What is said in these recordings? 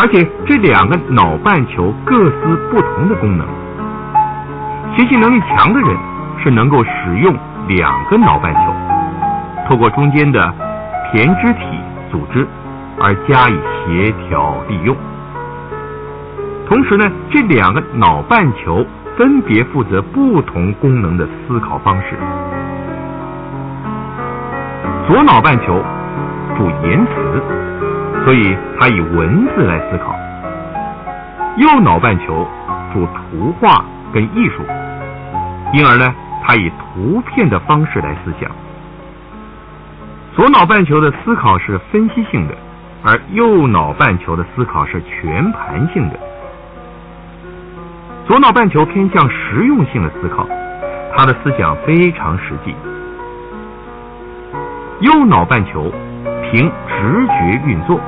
而且这两个脑半球各司不同的功能。学习能力强的人是能够使用两个脑半球，透过中间的胼胝体组织而加以协调利用。同时呢，这两个脑半球分别负责不同功能的思考方式。左脑半球主言辞，所以他以文字来思考；右脑半球主图画跟艺术，因而呢，他以图片的方式来思想。左脑半球的思考是分析性的，而右脑半球的思考是全盘性的。左脑半球偏向实用性的思考，他的思想非常实际；右脑半球凭直觉运作，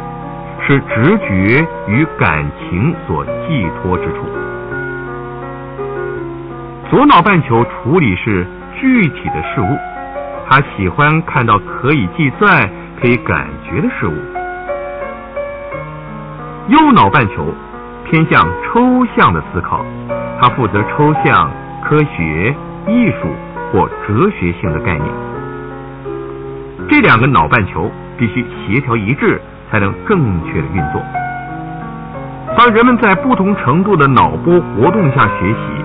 是直觉与感情所寄托之处。左脑半球处理是具体的事物，他喜欢看到可以计算、可以感觉的事物；右脑半球偏向抽象的思考。他负责抽象、科学、艺术或哲学性的概念。这两个脑半球必须协调一致，才能正确的运作。当人们在不同程度的脑波活动下学习，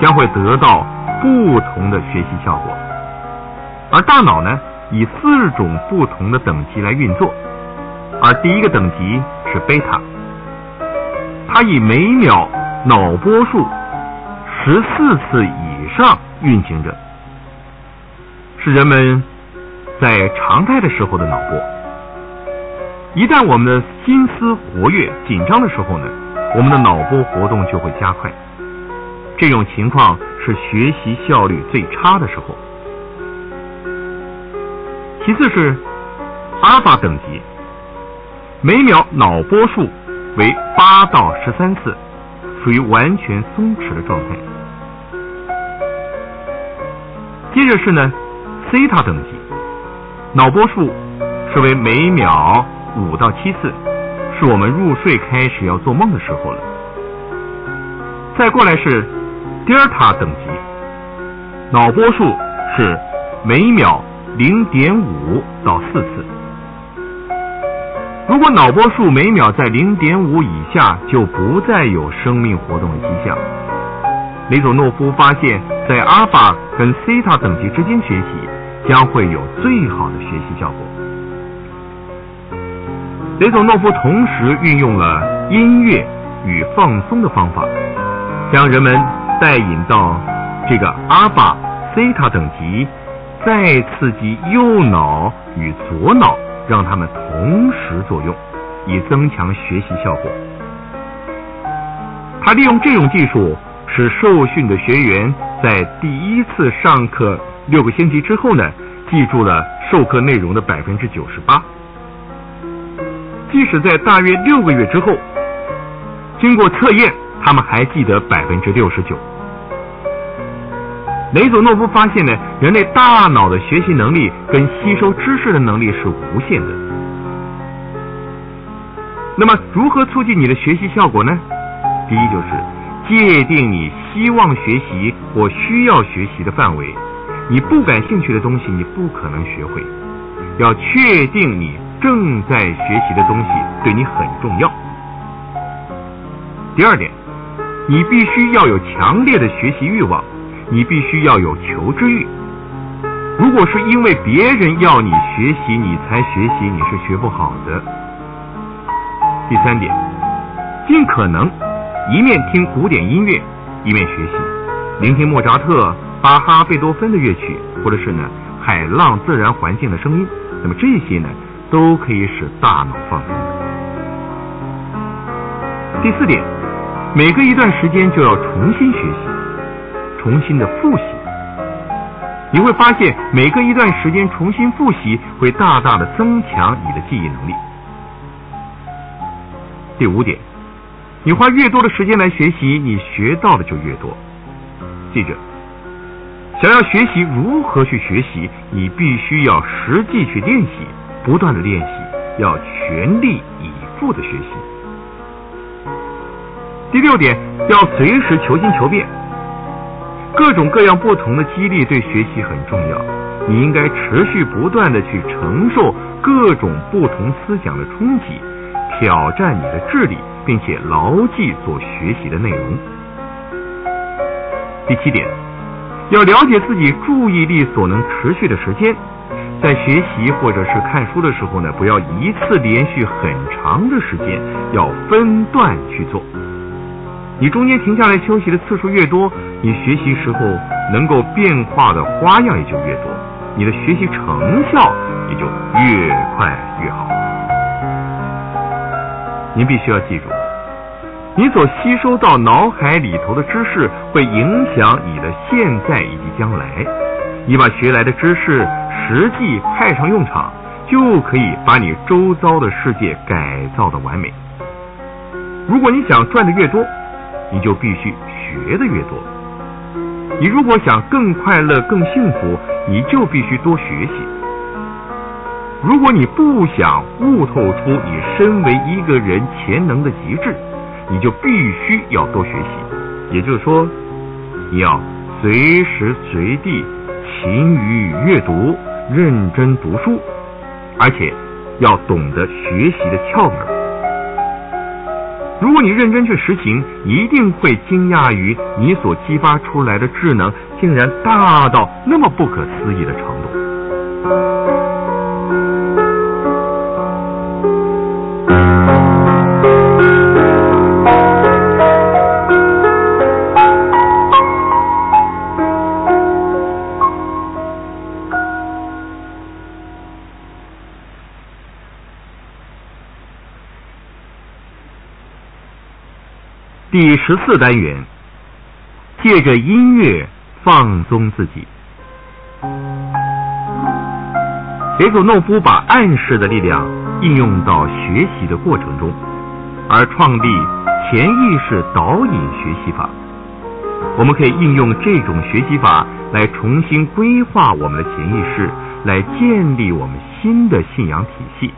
将会得到不同的学习效果。而大脑呢，以四种不同的等级来运作，而第一个等级是贝塔，它以每秒脑波数。十四次以上运行着，是人们在常态的时候的脑波。一旦我们的心思活跃、紧张的时候呢，我们的脑波活动就会加快。这种情况是学习效率最差的时候。其次是阿尔法等级，每秒脑波数为八到十三次。属于完全松弛的状态。接着是呢，西塔等级，脑波数是为每秒五到七次，是我们入睡开始要做梦的时候了。再过来是德尔塔等级，脑波数是每秒零点五到四次。如果脑波数每秒在零点五以下，就不再有生命活动的迹象。雷佐诺夫发现，在阿尔法跟西塔等级之间学习，将会有最好的学习效果。雷佐诺夫同时运用了音乐与放松的方法，将人们带引到这个阿尔法、西塔等级，再刺激右脑与左脑。让他们同时作用，以增强学习效果。他利用这种技术，使受训的学员在第一次上课六个星期之后呢，记住了授课内容的百分之九十八。即使在大约六个月之后，经过测验，他们还记得百分之六十九。雷佐诺夫发现呢，人类大脑的学习能力跟吸收知识的能力是无限的。那么，如何促进你的学习效果呢？第一就是界定你希望学习或需要学习的范围。你不感兴趣的东西，你不可能学会。要确定你正在学习的东西对你很重要。第二点，你必须要有强烈的学习欲望。你必须要有求知欲。如果是因为别人要你学习你才学习，你是学不好的。第三点，尽可能一面听古典音乐，一面学习，聆听莫扎特、巴哈、贝多芬的乐曲，或者是呢海浪、自然环境的声音。那么这些呢，都可以使大脑放松。第四点，每隔一段时间就要重新学习。重新的复习，你会发现每隔一段时间重新复习会大大的增强你的记忆能力。第五点，你花越多的时间来学习，你学到的就越多。记着，想要学习如何去学习，你必须要实际去练习，不断的练习，要全力以赴的学习。第六点，要随时求新求变。各种各样不同的激励对学习很重要，你应该持续不断的去承受各种不同思想的冲击，挑战你的智力，并且牢记所学习的内容。第七点，要了解自己注意力所能持续的时间，在学习或者是看书的时候呢，不要一次连续很长的时间，要分段去做。你中间停下来休息的次数越多，你学习时候能够变化的花样也就越多，你的学习成效也就越快越好。您必须要记住，你所吸收到脑海里头的知识会影响你的现在以及将来。你把学来的知识实际派上用场，就可以把你周遭的世界改造的完美。如果你想赚的越多，你就必须学的越多。你如果想更快乐、更幸福，你就必须多学习。如果你不想悟透出你身为一个人潜能的极致，你就必须要多学习。也就是说，你要随时随地勤于阅读、认真读书，而且要懂得学习的窍门。如果你认真去实行，一定会惊讶于你所激发出来的智能竟然大到那么不可思议的程度。第十四单元，借着音乐放松自己。雷佐诺夫把暗示的力量应用到学习的过程中，而创立潜意识导引学习法。我们可以应用这种学习法来重新规划我们的潜意识，来建立我们新的信仰体系，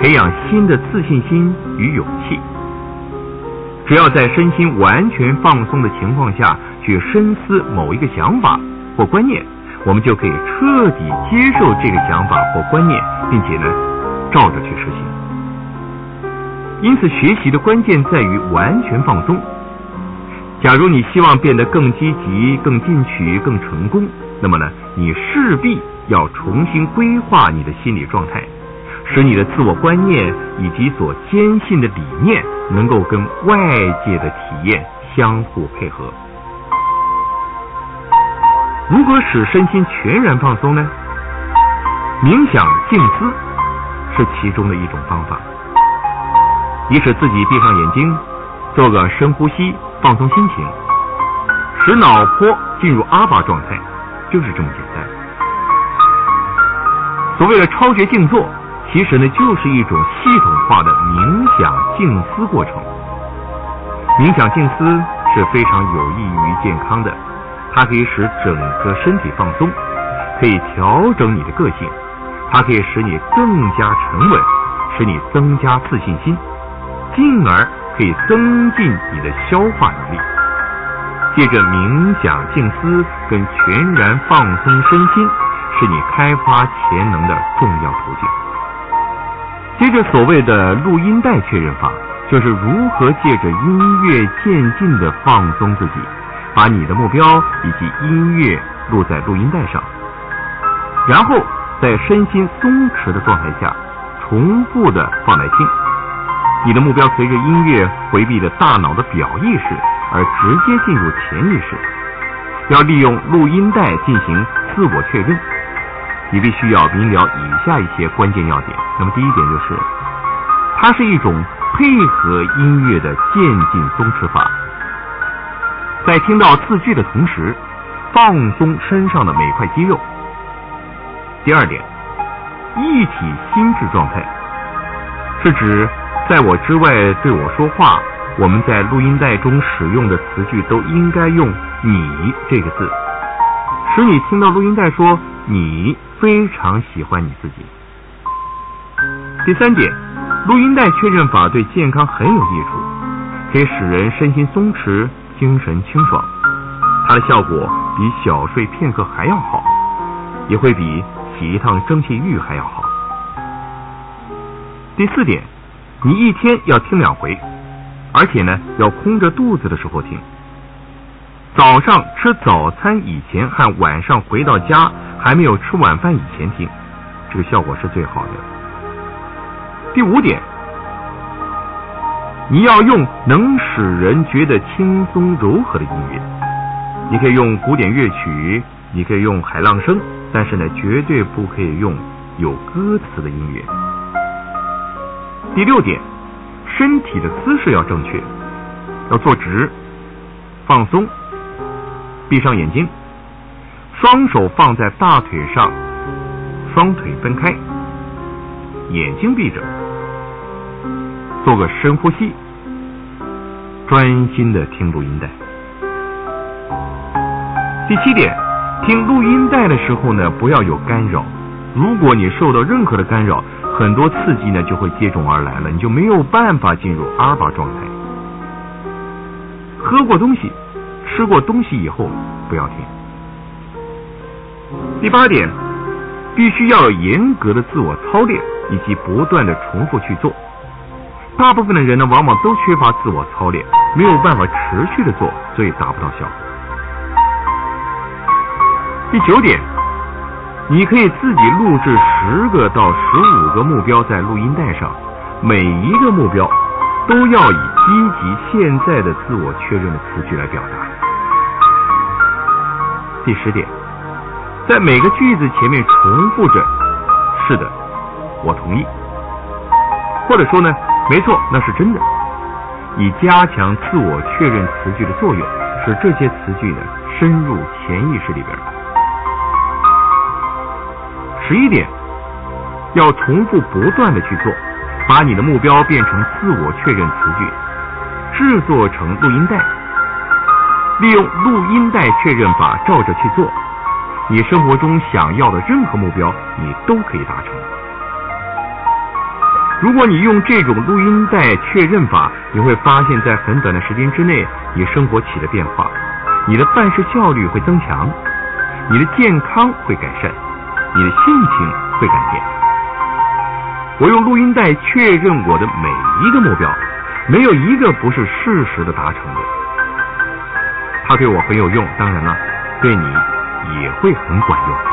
培养新的自信心与勇气。只要在身心完全放松的情况下去深思某一个想法或观念，我们就可以彻底接受这个想法或观念，并且呢，照着去实行。因此，学习的关键在于完全放松。假如你希望变得更积极、更进取、更成功，那么呢，你势必要重新规划你的心理状态。使你的自我观念以及所坚信的理念能够跟外界的体验相互配合。如何使身心全然放松呢？冥想静思是其中的一种方法。你使自己闭上眼睛，做个深呼吸，放松心情，使脑波进入阿巴状态，就是这么简单。所谓的超觉静坐。其实呢，就是一种系统化的冥想静思过程。冥想静思是非常有益于健康的，它可以使整个身体放松，可以调整你的个性，它可以使你更加沉稳，使你增加自信心，进而可以增进你的消化能力。借着冥想静思跟全然放松身心，是你开发潜能的重要途径。接着，所谓的录音带确认法，就是如何借着音乐渐进的放松自己，把你的目标以及音乐录在录音带上，然后在身心松弛的状态下，重复的放来听。你的目标随着音乐回避了大脑的表意识，而直接进入潜意识。要利用录音带进行自我确认。你必须要明了以下一些关键要点。那么第一点就是，它是一种配合音乐的渐进松弛法，在听到字句的同时，放松身上的每块肌肉。第二点，一体心智状态，是指在我之外对我说话，我们在录音带中使用的词句都应该用“你”这个字，使你听到录音带说“你”。非常喜欢你自己。第三点，录音带确认法对健康很有益处。可以使人身心松弛、精神清爽。它的效果比小睡片刻还要好，也会比洗一趟蒸汽浴还要好。第四点，你一天要听两回，而且呢要空着肚子的时候听。早上吃早餐以前和晚上回到家还没有吃晚饭以前听，这个效果是最好的。第五点，你要用能使人觉得轻松柔和的音乐。你可以用古典乐曲，你可以用海浪声，但是呢，绝对不可以用有歌词的音乐。第六点，身体的姿势要正确，要坐直，放松。闭上眼睛，双手放在大腿上，双腿分开，眼睛闭着，做个深呼吸，专心的听录音带。第七点，听录音带的时候呢，不要有干扰。如果你受到任何的干扰，很多刺激呢就会接踵而来了，你就没有办法进入阿尔法状态。喝过东西。吃过东西以后不要听。第八点，必须要有严格的自我操练，以及不断的重复去做。大部分的人呢，往往都缺乏自我操练，没有办法持续的做，所以达不到效果。第九点，你可以自己录制十个到十五个目标在录音带上，每一个目标都要以积极现在的自我确认的词句来表达。第十点，在每个句子前面重复着“是的，我同意”，或者说呢，“没错，那是真的”，以加强自我确认词句的作用，使这些词句呢深入潜意识里边。十一点，要重复不断的去做，把你的目标变成自我确认词句，制作成录音带。利用录音带确认法照着去做，你生活中想要的任何目标，你都可以达成。如果你用这种录音带确认法，你会发现在很短的时间之内，你生活起了变化，你的办事效率会增强，你的健康会改善，你的心情会改变。我用录音带确认我的每一个目标，没有一个不是适时的达成的。它对我很有用，当然了，对你也会很管用。